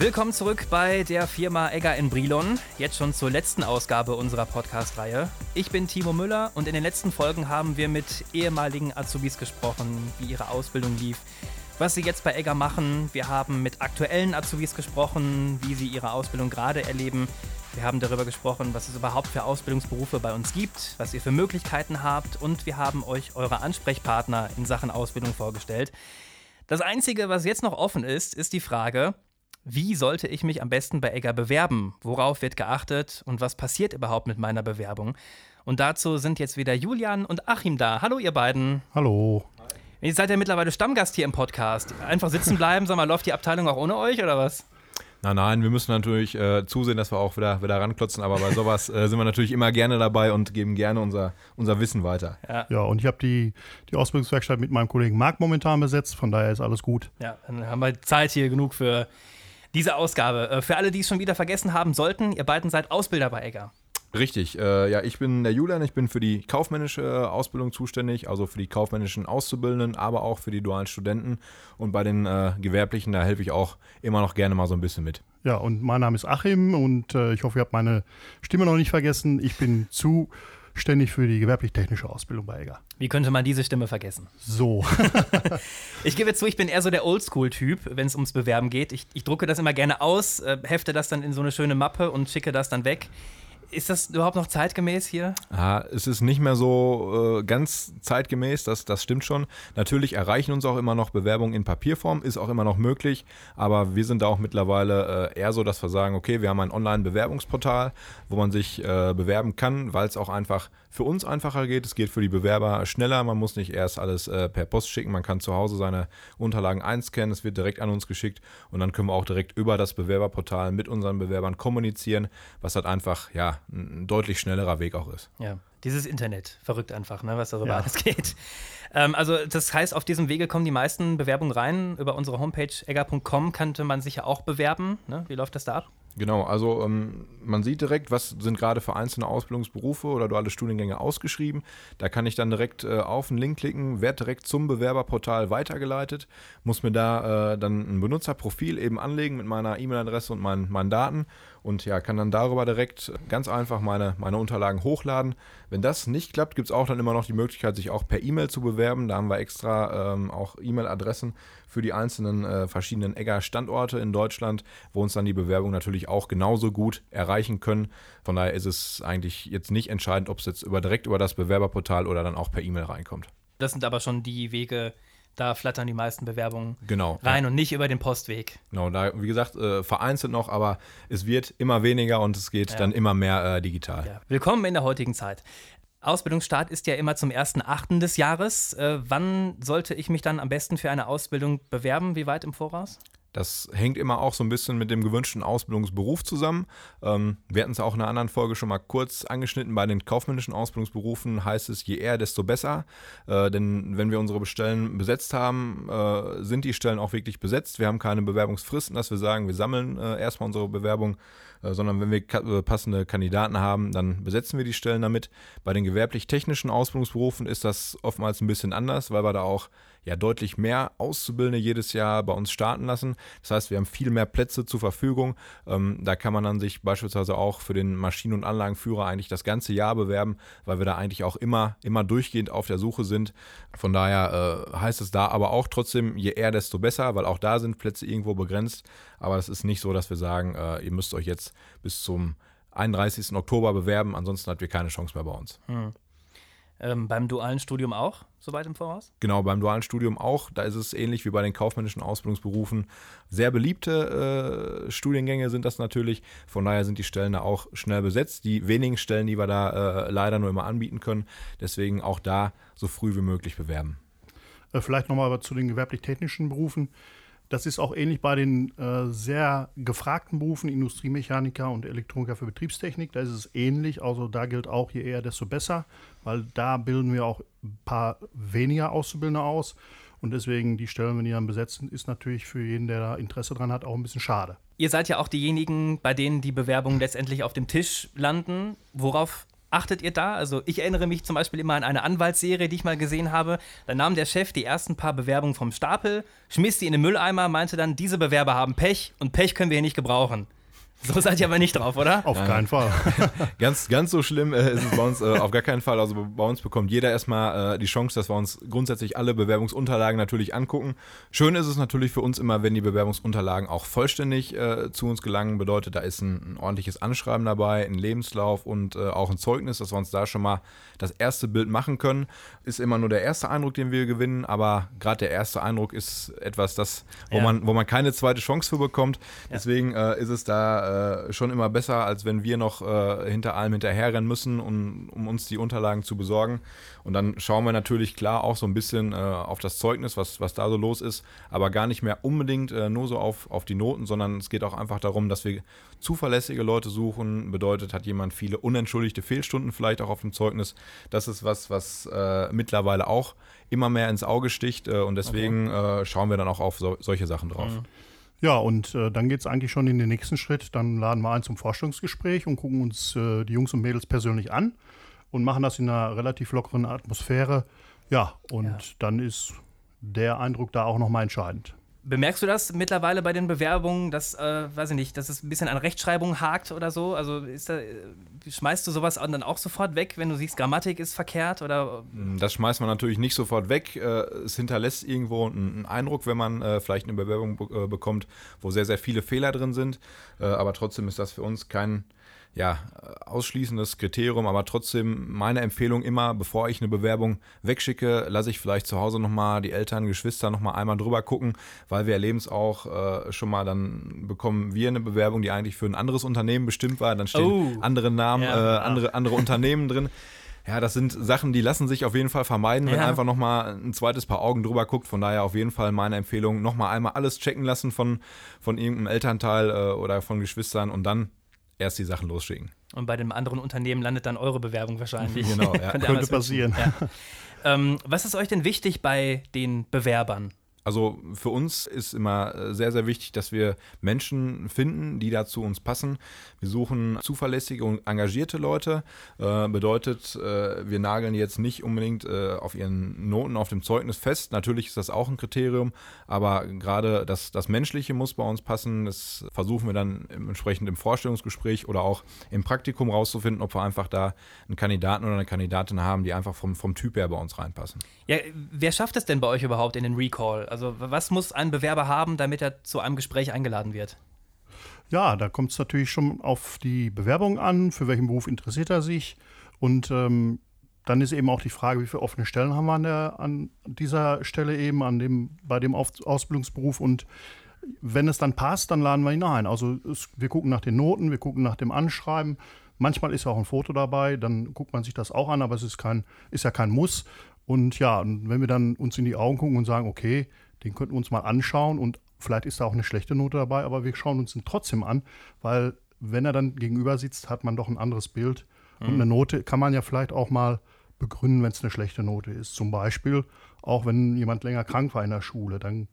Willkommen zurück bei der Firma Egger in Brilon. Jetzt schon zur letzten Ausgabe unserer Podcast-Reihe. Ich bin Timo Müller und in den letzten Folgen haben wir mit ehemaligen Azubis gesprochen, wie ihre Ausbildung lief, was sie jetzt bei Egger machen. Wir haben mit aktuellen Azubis gesprochen, wie sie ihre Ausbildung gerade erleben. Wir haben darüber gesprochen, was es überhaupt für Ausbildungsberufe bei uns gibt, was ihr für Möglichkeiten habt und wir haben euch eure Ansprechpartner in Sachen Ausbildung vorgestellt. Das Einzige, was jetzt noch offen ist, ist die Frage, wie sollte ich mich am besten bei Egger bewerben? Worauf wird geachtet und was passiert überhaupt mit meiner Bewerbung? Und dazu sind jetzt wieder Julian und Achim da. Hallo, ihr beiden. Hallo. Ihr seid ja mittlerweile Stammgast hier im Podcast. Einfach sitzen bleiben, sag mal, läuft die Abteilung auch ohne euch oder was? Nein, nein, wir müssen natürlich äh, zusehen, dass wir auch wieder, wieder ranklotzen, aber bei sowas äh, sind wir natürlich immer gerne dabei und geben gerne unser, unser Wissen weiter. Ja, ja und ich habe die, die Ausbildungswerkstatt mit meinem Kollegen Marc momentan besetzt, von daher ist alles gut. Ja, dann haben wir Zeit hier genug für diese Ausgabe. Äh, für alle, die es schon wieder vergessen haben sollten, ihr beiden seid Ausbilder bei Egger. Richtig, äh, ja, ich bin der Julian, ich bin für die kaufmännische Ausbildung zuständig, also für die kaufmännischen Auszubildenden, aber auch für die dualen Studenten. Und bei den äh, Gewerblichen, da helfe ich auch immer noch gerne mal so ein bisschen mit. Ja, und mein Name ist Achim und äh, ich hoffe, ihr habt meine Stimme noch nicht vergessen. Ich bin zu ständig für die gewerblich-technische Ausbildung bei EGA. Wie könnte man diese Stimme vergessen? So. ich gebe zu, ich bin eher so der Oldschool-Typ, wenn es ums Bewerben geht. Ich, ich, drucke das immer gerne aus, äh, hefte das dann in so eine schöne Mappe und schicke das dann weg. Ist das überhaupt noch zeitgemäß hier? Ah, es ist nicht mehr so äh, ganz zeitgemäß, das, das stimmt schon. Natürlich erreichen uns auch immer noch Bewerbungen in Papierform, ist auch immer noch möglich, aber wir sind da auch mittlerweile äh, eher so, dass wir sagen, okay, wir haben ein Online-Bewerbungsportal, wo man sich äh, bewerben kann, weil es auch einfach für uns einfacher geht. Es geht für die Bewerber schneller, man muss nicht erst alles äh, per Post schicken, man kann zu Hause seine Unterlagen einscannen, es wird direkt an uns geschickt und dann können wir auch direkt über das Bewerberportal mit unseren Bewerbern kommunizieren, was halt einfach, ja, ein deutlich schnellerer Weg auch ist. Ja, dieses Internet, verrückt einfach, ne, was darüber ja. alles geht. Ähm, also das heißt, auf diesem Wege kommen die meisten Bewerbungen rein. Über unsere Homepage egger.com könnte man sich ja auch bewerben. Ne? Wie läuft das da ab? Genau, also ähm, man sieht direkt, was sind gerade für einzelne Ausbildungsberufe oder duale Studiengänge ausgeschrieben. Da kann ich dann direkt äh, auf einen Link klicken, werde direkt zum Bewerberportal weitergeleitet, muss mir da äh, dann ein Benutzerprofil eben anlegen mit meiner E-Mail-Adresse und meinen, meinen Daten und ja, kann dann darüber direkt ganz einfach meine, meine Unterlagen hochladen. Wenn das nicht klappt, gibt es auch dann immer noch die Möglichkeit, sich auch per E-Mail zu bewerben. Da haben wir extra ähm, auch E-Mail-Adressen für die einzelnen äh, verschiedenen Egger-Standorte in Deutschland, wo uns dann die Bewerbung natürlich auch genauso gut erreichen können. Von daher ist es eigentlich jetzt nicht entscheidend, ob es jetzt über, direkt über das Bewerberportal oder dann auch per E-Mail reinkommt. Das sind aber schon die Wege, da flattern die meisten Bewerbungen genau, rein ja. und nicht über den Postweg. Genau, da, wie gesagt, äh, vereinzelt noch, aber es wird immer weniger und es geht ja. dann immer mehr äh, digital. Ja. Willkommen in der heutigen Zeit. Ausbildungsstart ist ja immer zum 1.8. des Jahres. Äh, wann sollte ich mich dann am besten für eine Ausbildung bewerben? Wie weit im Voraus? Das hängt immer auch so ein bisschen mit dem gewünschten Ausbildungsberuf zusammen. Ähm, wir hatten es auch in einer anderen Folge schon mal kurz angeschnitten. Bei den kaufmännischen Ausbildungsberufen heißt es, je eher, desto besser. Äh, denn wenn wir unsere Stellen besetzt haben, äh, sind die Stellen auch wirklich besetzt. Wir haben keine Bewerbungsfristen, dass wir sagen, wir sammeln äh, erstmal unsere Bewerbung, äh, sondern wenn wir äh, passende Kandidaten haben, dann besetzen wir die Stellen damit. Bei den gewerblich-technischen Ausbildungsberufen ist das oftmals ein bisschen anders, weil wir da auch ja deutlich mehr Auszubildende jedes Jahr bei uns starten lassen. Das heißt, wir haben viel mehr Plätze zur Verfügung. Ähm, da kann man dann sich beispielsweise auch für den Maschinen- und Anlagenführer eigentlich das ganze Jahr bewerben, weil wir da eigentlich auch immer, immer durchgehend auf der Suche sind. Von daher äh, heißt es da aber auch trotzdem, je eher, desto besser, weil auch da sind Plätze irgendwo begrenzt. Aber es ist nicht so, dass wir sagen, äh, ihr müsst euch jetzt bis zum 31. Oktober bewerben, ansonsten habt ihr keine Chance mehr bei uns. Hm. Ähm, beim dualen Studium auch, soweit im Voraus? Genau, beim dualen Studium auch. Da ist es ähnlich wie bei den kaufmännischen Ausbildungsberufen. Sehr beliebte äh, Studiengänge sind das natürlich. Von daher sind die Stellen da auch schnell besetzt. Die wenigen Stellen, die wir da äh, leider nur immer anbieten können. Deswegen auch da so früh wie möglich bewerben. Äh, vielleicht nochmal zu den gewerblich-technischen Berufen. Das ist auch ähnlich bei den äh, sehr gefragten Berufen, Industriemechaniker und Elektroniker für Betriebstechnik. Da ist es ähnlich. Also da gilt auch, je eher, desto besser, weil da bilden wir auch ein paar weniger Auszubildende aus. Und deswegen die Stellen, wenn die dann besetzen, ist natürlich für jeden, der da Interesse dran hat, auch ein bisschen schade. Ihr seid ja auch diejenigen, bei denen die Bewerbungen letztendlich auf dem Tisch landen. Worauf achtet ihr da? Also ich erinnere mich zum Beispiel immer an eine Anwaltsserie, die ich mal gesehen habe. Da nahm der Chef die ersten paar Bewerbungen vom Stapel, schmiss die in den Mülleimer, meinte dann, diese Bewerber haben Pech und Pech können wir hier nicht gebrauchen. So seid ihr aber nicht drauf, oder? Auf keinen Fall. ganz, ganz so schlimm äh, ist es bei uns äh, auf gar keinen Fall. Also bei uns bekommt jeder erstmal äh, die Chance, dass wir uns grundsätzlich alle Bewerbungsunterlagen natürlich angucken. Schön ist es natürlich für uns immer, wenn die Bewerbungsunterlagen auch vollständig äh, zu uns gelangen. Bedeutet, da ist ein, ein, ordentliches Anschreiben dabei, ein Lebenslauf und äh, auch ein Zeugnis, dass wir uns da schon mal das erste Bild machen können. Ist immer nur der erste Eindruck, den wir gewinnen, aber gerade der erste Eindruck ist etwas, das, wo, ja. man, wo man keine zweite Chance für bekommt. Ja. Deswegen äh, ist es da äh, schon immer besser, als wenn wir noch äh, hinter allem hinterherrennen müssen, um, um uns die Unterlagen zu besorgen. Und dann schauen wir natürlich klar auch so ein bisschen äh, auf das Zeugnis, was, was da so los ist, aber gar nicht mehr unbedingt äh, nur so auf, auf die Noten, sondern es geht auch einfach darum, dass wir zuverlässige Leute suchen. Bedeutet, hat jemand viele unentschuldigte Fehlstunden vielleicht auch auf dem Zeugnis. Das ist was, was äh, mittlerweile auch immer mehr ins Auge sticht und deswegen okay. schauen wir dann auch auf so, solche Sachen drauf. Mhm. Ja, und äh, dann geht es eigentlich schon in den nächsten Schritt. Dann laden wir ein zum Vorstellungsgespräch und gucken uns äh, die Jungs und Mädels persönlich an und machen das in einer relativ lockeren Atmosphäre. Ja, und ja. dann ist der Eindruck da auch nochmal entscheidend. Bemerkst du das mittlerweile bei den Bewerbungen, dass, äh, weiß ich nicht, dass es ein bisschen an Rechtschreibung hakt oder so? Also da, äh, schmeißt du sowas dann auch sofort weg, wenn du siehst, Grammatik ist verkehrt oder? Hm, das schmeißt man natürlich nicht sofort weg. Äh, es hinterlässt irgendwo einen Eindruck, wenn man äh, vielleicht eine Bewerbung bekommt, wo sehr, sehr viele Fehler drin sind. Aber trotzdem ist das für uns kein ja, ausschließendes Kriterium, aber trotzdem meine Empfehlung immer, bevor ich eine Bewerbung wegschicke, lasse ich vielleicht zu Hause nochmal die Eltern, Geschwister nochmal einmal drüber gucken, weil wir erleben es auch äh, schon mal, dann bekommen wir eine Bewerbung, die eigentlich für ein anderes Unternehmen bestimmt war, dann stehen oh. andere Namen, ja, äh, andere, andere Unternehmen drin. Ja, das sind Sachen, die lassen sich auf jeden Fall vermeiden, wenn ja. einfach nochmal ein zweites Paar Augen drüber guckt. Von daher auf jeden Fall meine Empfehlung, nochmal einmal alles checken lassen von, von irgendeinem Elternteil äh, oder von Geschwistern und dann erst die Sachen losschicken. Und bei dem anderen Unternehmen landet dann eure Bewerbung wahrscheinlich. Genau, ja. könnte passieren. Ja. Ähm, was ist euch denn wichtig bei den Bewerbern? Also für uns ist immer äh, sehr, sehr wichtig, dass wir Menschen finden, die da zu uns passen. Wir suchen zuverlässige und engagierte Leute. Äh, bedeutet, äh, wir nageln jetzt nicht unbedingt äh, auf ihren Noten auf dem Zeugnis fest. Natürlich ist das auch ein Kriterium, aber gerade das, das Menschliche muss bei uns passen. Das versuchen wir dann entsprechend im Vorstellungsgespräch oder auch im Praktikum rauszufinden, ob wir einfach da einen Kandidaten oder eine Kandidatin haben, die einfach vom, vom Typ her bei uns reinpassen. Ja, wer schafft es denn bei euch überhaupt in den Recall? Also also was muss ein Bewerber haben, damit er zu einem Gespräch eingeladen wird? Ja, da kommt es natürlich schon auf die Bewerbung an, für welchen Beruf interessiert er sich. Und ähm, dann ist eben auch die Frage, wie viele offene Stellen haben wir an, der, an dieser Stelle eben, an dem, bei dem auf Ausbildungsberuf. Und wenn es dann passt, dann laden wir ihn ein. Also es, wir gucken nach den Noten, wir gucken nach dem Anschreiben. Manchmal ist ja auch ein Foto dabei, dann guckt man sich das auch an, aber es ist, kein, ist ja kein Muss. Und ja, und wenn wir dann uns in die Augen gucken und sagen, okay, den könnten wir uns mal anschauen und vielleicht ist da auch eine schlechte Note dabei, aber wir schauen uns den trotzdem an, weil wenn er dann gegenüber sitzt, hat man doch ein anderes Bild. Mhm. Und eine Note kann man ja vielleicht auch mal begründen, wenn es eine schlechte Note ist. Zum Beispiel auch wenn jemand länger krank war in der Schule, dann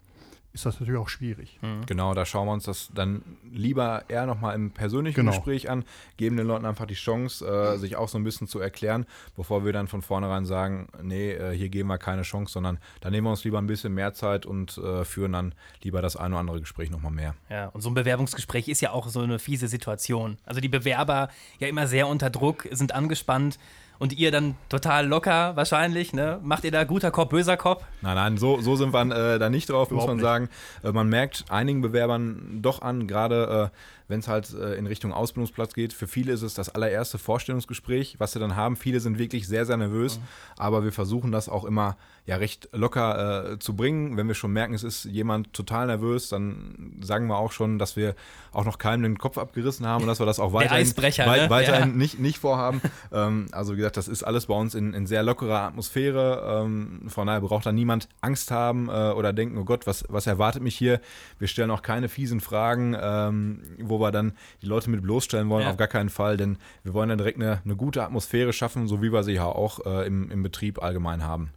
ist das natürlich auch schwierig. Mhm. Genau, da schauen wir uns das dann lieber eher nochmal im persönlichen genau. Gespräch an, geben den Leuten einfach die Chance, äh, sich auch so ein bisschen zu erklären, bevor wir dann von vornherein sagen, nee, äh, hier geben wir keine Chance, sondern da nehmen wir uns lieber ein bisschen mehr Zeit und äh, führen dann lieber das ein oder andere Gespräch nochmal mehr. Ja, und so ein Bewerbungsgespräch ist ja auch so eine fiese Situation. Also die Bewerber ja immer sehr unter Druck, sind angespannt und ihr dann total locker wahrscheinlich, ne? Macht ihr da guter Kopf, böser Kopf? Nein, nein, so, so sind wir äh, da nicht drauf, Überhaupt muss man nicht. sagen. Äh, man merkt einigen Bewerbern doch an, gerade äh, wenn es halt äh, in Richtung Ausbildungsplatz geht. Für viele ist es das allererste Vorstellungsgespräch, was sie dann haben. Viele sind wirklich sehr, sehr nervös, mhm. aber wir versuchen das auch immer ja recht locker äh, zu bringen. Wenn wir schon merken, es ist jemand total nervös, dann sagen wir auch schon, dass wir auch noch keinem den Kopf abgerissen haben und dass wir das auch weiterhin, wei ne? weiterhin ja. nicht, nicht vorhaben. ähm, also wie gesagt, das ist alles bei uns in, in sehr lockerer Atmosphäre. Ähm, von daher braucht da niemand Angst haben äh, oder denken, oh Gott, was, was erwartet mich hier? Wir stellen auch keine fiesen Fragen, ähm, wo wir dann die Leute mit bloßstellen wollen, ja. auf gar keinen Fall, denn wir wollen dann direkt eine, eine gute Atmosphäre schaffen, so wie wir sie ja auch äh, im, im Betrieb allgemein haben.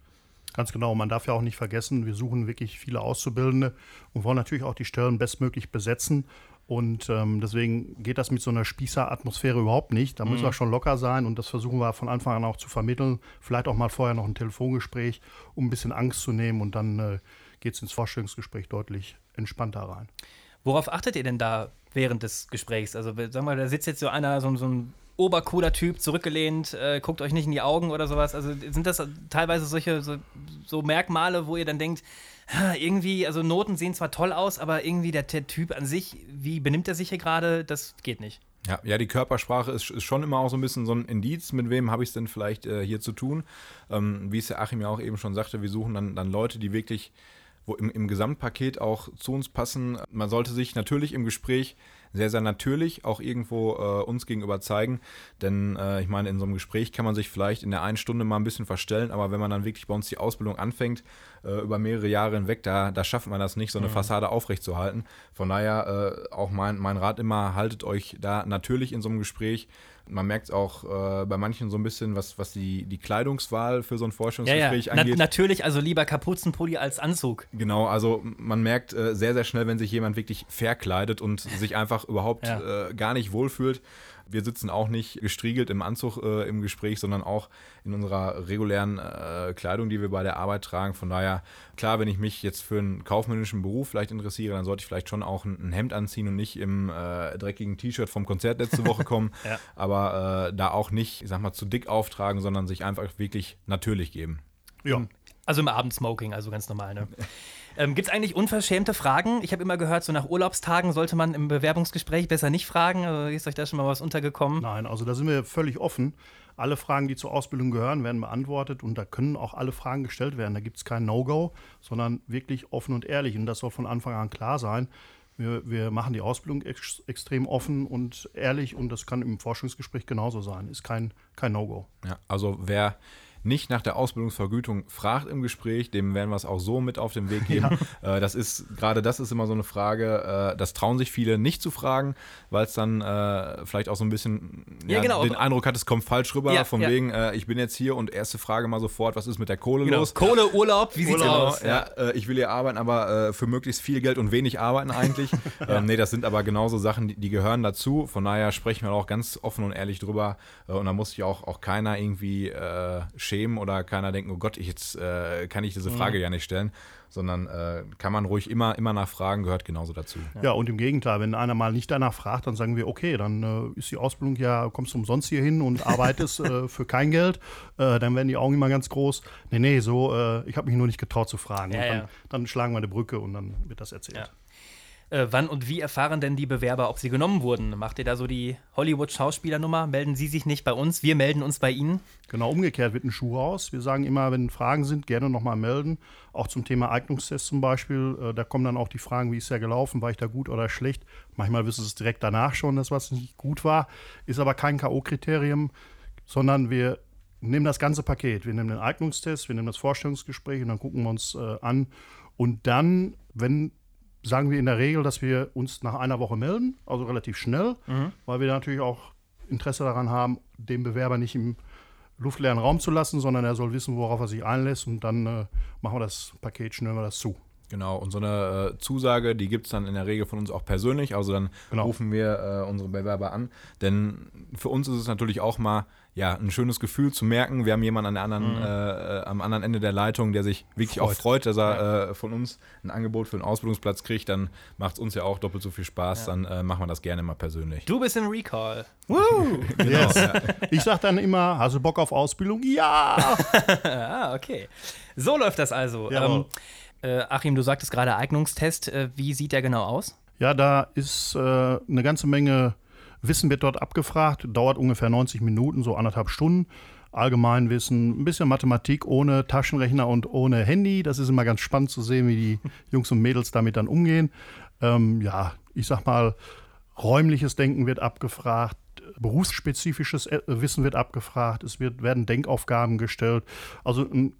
Ganz genau. Man darf ja auch nicht vergessen, wir suchen wirklich viele Auszubildende und wollen natürlich auch die Stellen bestmöglich besetzen. Und ähm, deswegen geht das mit so einer Spießer-Atmosphäre überhaupt nicht. Da müssen wir schon locker sein und das versuchen wir von Anfang an auch zu vermitteln. Vielleicht auch mal vorher noch ein Telefongespräch, um ein bisschen Angst zu nehmen und dann äh, geht es ins Vorstellungsgespräch deutlich entspannter rein. Worauf achtet ihr denn da während des Gesprächs? Also, sag mal, da sitzt jetzt so einer, so, so ein obercooler Typ, zurückgelehnt, äh, guckt euch nicht in die Augen oder sowas. Also sind das teilweise solche so, so Merkmale, wo ihr dann denkt, "Ha, irgendwie, also Noten sehen zwar toll aus, aber irgendwie der, der Typ an sich, wie benimmt er sich hier gerade, das geht nicht. Ja, ja, die Körpersprache ist, ist schon immer auch so ein bisschen so ein Indiz, mit wem habe ich es denn vielleicht äh, hier zu tun. Ähm, wie es der Achim ja auch eben schon sagte, wir suchen dann, dann Leute, die wirklich wo im, im Gesamtpaket auch zu uns passen. Man sollte sich natürlich im Gespräch sehr, sehr natürlich auch irgendwo äh, uns gegenüber zeigen. Denn äh, ich meine, in so einem Gespräch kann man sich vielleicht in der einen Stunde mal ein bisschen verstellen, aber wenn man dann wirklich bei uns die Ausbildung anfängt, äh, über mehrere Jahre hinweg, da, da schafft man das nicht, so eine Fassade aufrechtzuerhalten. Von daher äh, auch mein, mein Rat immer, haltet euch da natürlich in so einem Gespräch. Man merkt auch äh, bei manchen so ein bisschen, was, was die, die Kleidungswahl für so ein Ja, ja. Forschungsgespräch Na, angeht. natürlich, also lieber Kapuzenpulli als Anzug. Genau, also man merkt äh, sehr, sehr schnell, wenn sich jemand wirklich verkleidet und sich einfach überhaupt Ja. äh, gar nicht wohlfühlt. Wir sitzen auch nicht gestriegelt im Anzug äh, im Gespräch, sondern auch in unserer regulären äh, Kleidung, die wir bei der Arbeit tragen. Von daher, klar, wenn ich mich jetzt für einen kaufmännischen Beruf vielleicht interessiere, dann sollte ich vielleicht schon auch ein, ein Hemd anziehen und nicht im äh, dreckigen T-Shirt vom Konzert letzte Woche kommen. Ja. Aber äh, da auch nicht, ich sag mal, zu dick auftragen, sondern sich einfach wirklich natürlich geben. Ja. Also im Abendsmoking, also ganz normal, ne? ähm, Gibt es eigentlich unverschämte Fragen? Ich habe immer gehört, so nach Urlaubstagen sollte man im Bewerbungsgespräch besser nicht fragen. Also ist euch da schon mal was untergekommen? Nein, also da sind wir völlig offen. Alle Fragen, die zur Ausbildung gehören, werden beantwortet und da können auch alle Fragen gestellt werden. Da gibt es kein No-Go, sondern wirklich offen und ehrlich. Und das soll von Anfang an klar sein. Wir, wir machen die Ausbildung ex extrem offen und ehrlich und das kann im Forschungsgespräch genauso sein. Ist kein, kein No-Go. Ja, also wer nicht nach der Ausbildungsvergütung fragt im Gespräch, dem werden wir es auch so mit auf den Weg geben. Äh, das ist, gerade das ist immer so eine Frage, äh, das trauen sich viele nicht zu fragen, weil es dann äh, vielleicht auch so ein bisschen Ja, genau, den Eindruck hat, es kommt falsch rüber, Ja, von ja. wegen, äh, ich bin jetzt hier und erste Frage mal sofort, was ist mit der Kohle los? Kohle, Urlaub, wie sieht's Genau, aus? ja, äh, ich will hier arbeiten, aber äh, für möglichst viel Geld und wenig arbeiten eigentlich. ähm, nee, das sind aber genauso Sachen, die, die gehören dazu. Von daher sprechen wir auch ganz offen und ehrlich drüber. Und da muss sich auch, auch keiner irgendwie äh, schämen oder keiner denken, oh Gott, ich jetzt äh, kann ich diese Frage ja nicht stellen. Sondern äh, kann man ruhig immer, immer nachfragen, gehört genauso dazu. Ja. und im Gegenteil, wenn einer mal nicht danach fragt, dann sagen wir, okay, dann äh, ist die Ausbildung ja, kommst du umsonst hier hin und arbeitest äh, für kein Geld. Äh, dann werden die Augen immer ganz groß. Nee, nee, so, äh, ich habe mich nur nicht getraut zu fragen. Ja, und dann, ja. dann schlagen wir eine Brücke und dann wird das erzählt. Äh, wann und wie erfahren denn die Bewerber, ob sie genommen wurden? Macht ihr da so die Hollywood-Schauspielernummer? Melden sie sich nicht bei uns? Wir melden uns bei ihnen? Genau umgekehrt wird ein Schuh raus. Wir sagen immer, wenn Fragen sind, gerne nochmal melden. Auch zum Thema Eignungstest zum Beispiel. Äh, da kommen dann auch die Fragen, wie ist der gelaufen, war ich da gut oder schlecht. Manchmal wissen sie es direkt danach schon, dass was nicht gut war. Ist aber kein K.O.-Kriterium, sondern wir nehmen das ganze Paket. Wir nehmen den Eignungstest, wir nehmen das Vorstellungsgespräch und dann gucken wir uns äh, an. Und dann, wenn sagen wir in der Regel, dass wir uns nach einer Woche melden, also relativ schnell, weil wir natürlich auch Interesse daran haben, den Bewerber nicht im luftleeren Raum zu lassen, sondern er soll wissen, worauf er sich einlässt und dann äh, machen wir das Paket, schnüren wir das zu. Genau, und so eine äh, Zusage, die gibt es dann in der Regel von uns auch persönlich. Also dann Genau. rufen wir äh, unsere Bewerber an. Denn für uns ist es natürlich auch mal ja, ein schönes Gefühl zu merken, wir haben jemanden an der anderen, äh, äh, am anderen Ende der Leitung, der sich wirklich auch Freut. freut, dass er äh, von uns ein Angebot für einen Ausbildungsplatz kriegt. Dann macht es uns ja auch doppelt so viel Spaß. Dann äh, machen wir das gerne mal persönlich. Du bist im Recall. Yes. Ich sage dann immer, hast du Bock auf Ausbildung? Ja! Ah, okay. So läuft das also. Jawohl. Ähm, äh, Achim, du sagtest gerade Eignungstest. Äh, wie sieht der genau aus? Ja, da ist äh, eine ganze Menge Wissen wird dort abgefragt, dauert ungefähr 90 Minuten, so anderthalb Stunden. Allgemeinwissen, ein bisschen Mathematik ohne Taschenrechner und ohne Handy. Das ist immer ganz spannend zu sehen, wie die Jungs und Mädels damit dann umgehen. Ähm, ja, ich sag mal, räumliches Denken wird abgefragt, berufsspezifisches äh, Wissen wird abgefragt, es wird, werden Denkaufgaben gestellt. Also ein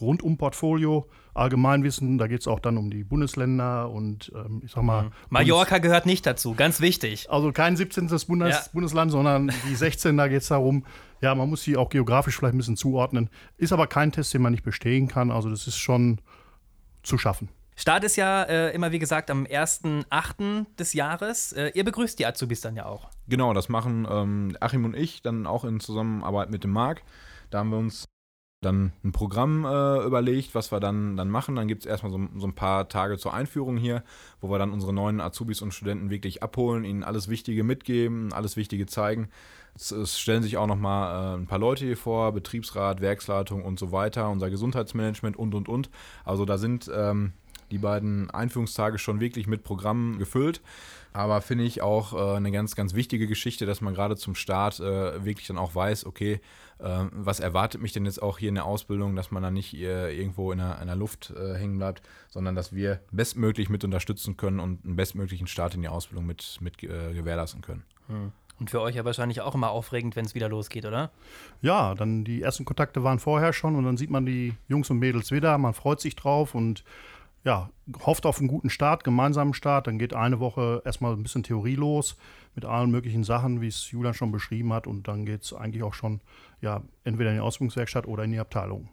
Rundum-Portfolio, Allgemeinwissen, da geht es auch dann um die Bundesländer und ähm, ich sag mal. Mallorca gehört nicht dazu, ganz wichtig. Also kein 17. Bundes Ja. Bundesland, sondern die 16, da geht es darum, ja, man muss sie auch geografisch vielleicht ein bisschen zuordnen. Ist aber kein Test, den man nicht bestehen kann. Also das ist schon zu schaffen. Start ist ja äh, immer, wie gesagt, am 1.8. des Jahres. Äh, ihr begrüßt die Azubis dann ja auch. Genau, das machen ähm, Achim und ich dann auch in Zusammenarbeit mit dem Marc. Da haben wir uns dann ein Programm äh, überlegt, was wir dann, dann machen. Dann gibt es erstmal so, so, ein paar Tage zur Einführung hier, wo wir dann unsere neuen Azubis und Studenten wirklich abholen, ihnen alles Wichtige mitgeben, alles Wichtige zeigen. Es, es stellen sich auch nochmal äh, ein paar Leute hier vor, Betriebsrat, Werksleitung und so weiter, unser Gesundheitsmanagement und, und, und. Also da sind ähm, die beiden Einführungstage schon wirklich mit Programmen gefüllt. Aber finde ich auch äh, eine ganz, ganz wichtige Geschichte, dass man gerade zum Start äh, wirklich dann auch weiß, okay, äh, was erwartet mich denn jetzt auch hier in der Ausbildung, dass man dann nicht äh, irgendwo in der, in der Luft äh, hängen bleibt, sondern dass wir bestmöglich mit unterstützen können und einen bestmöglichen Start in die Ausbildung mit, mit äh, gewährleisten können. Hm. Und für euch ja wahrscheinlich auch immer aufregend, wenn es wieder losgeht, oder? Ja, dann die ersten Kontakte waren vorher schon und dann sieht man die Jungs und Mädels wieder, man freut sich drauf und ja, hofft auf einen guten Start, gemeinsamen Start. Dann geht eine Woche erstmal ein bisschen Theorie los mit allen möglichen Sachen, wie es Julian schon beschrieben hat. Und dann geht es eigentlich auch schon ja, entweder in die Ausbildungswerkstatt oder in die Abteilung.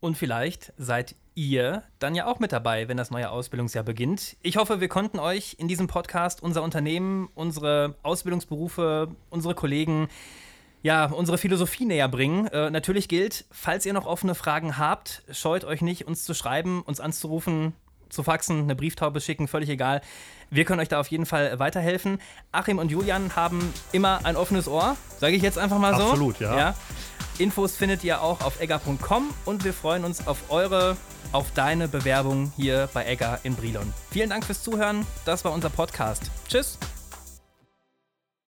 Und vielleicht seid ihr dann ja auch mit dabei, wenn das neue Ausbildungsjahr beginnt. Ich hoffe, wir konnten euch in diesem Podcast unser Unternehmen, unsere Ausbildungsberufe, unsere Kollegen ja, unsere Philosophie näher bringen. Äh, natürlich gilt, falls ihr noch offene Fragen habt, scheut euch nicht, uns zu schreiben, uns anzurufen, zu faxen, eine Brieftaube schicken, völlig egal. Wir können euch da auf jeden Fall weiterhelfen. Achim und Julian haben immer ein offenes Ohr, sage ich jetzt einfach mal so. Absolut, ja. ja. Infos findet ihr auch auf egger.com und wir freuen uns auf eure, auf deine Bewerbung hier bei Egger in Brilon. Vielen Dank fürs Zuhören. Das war unser Podcast. Tschüss.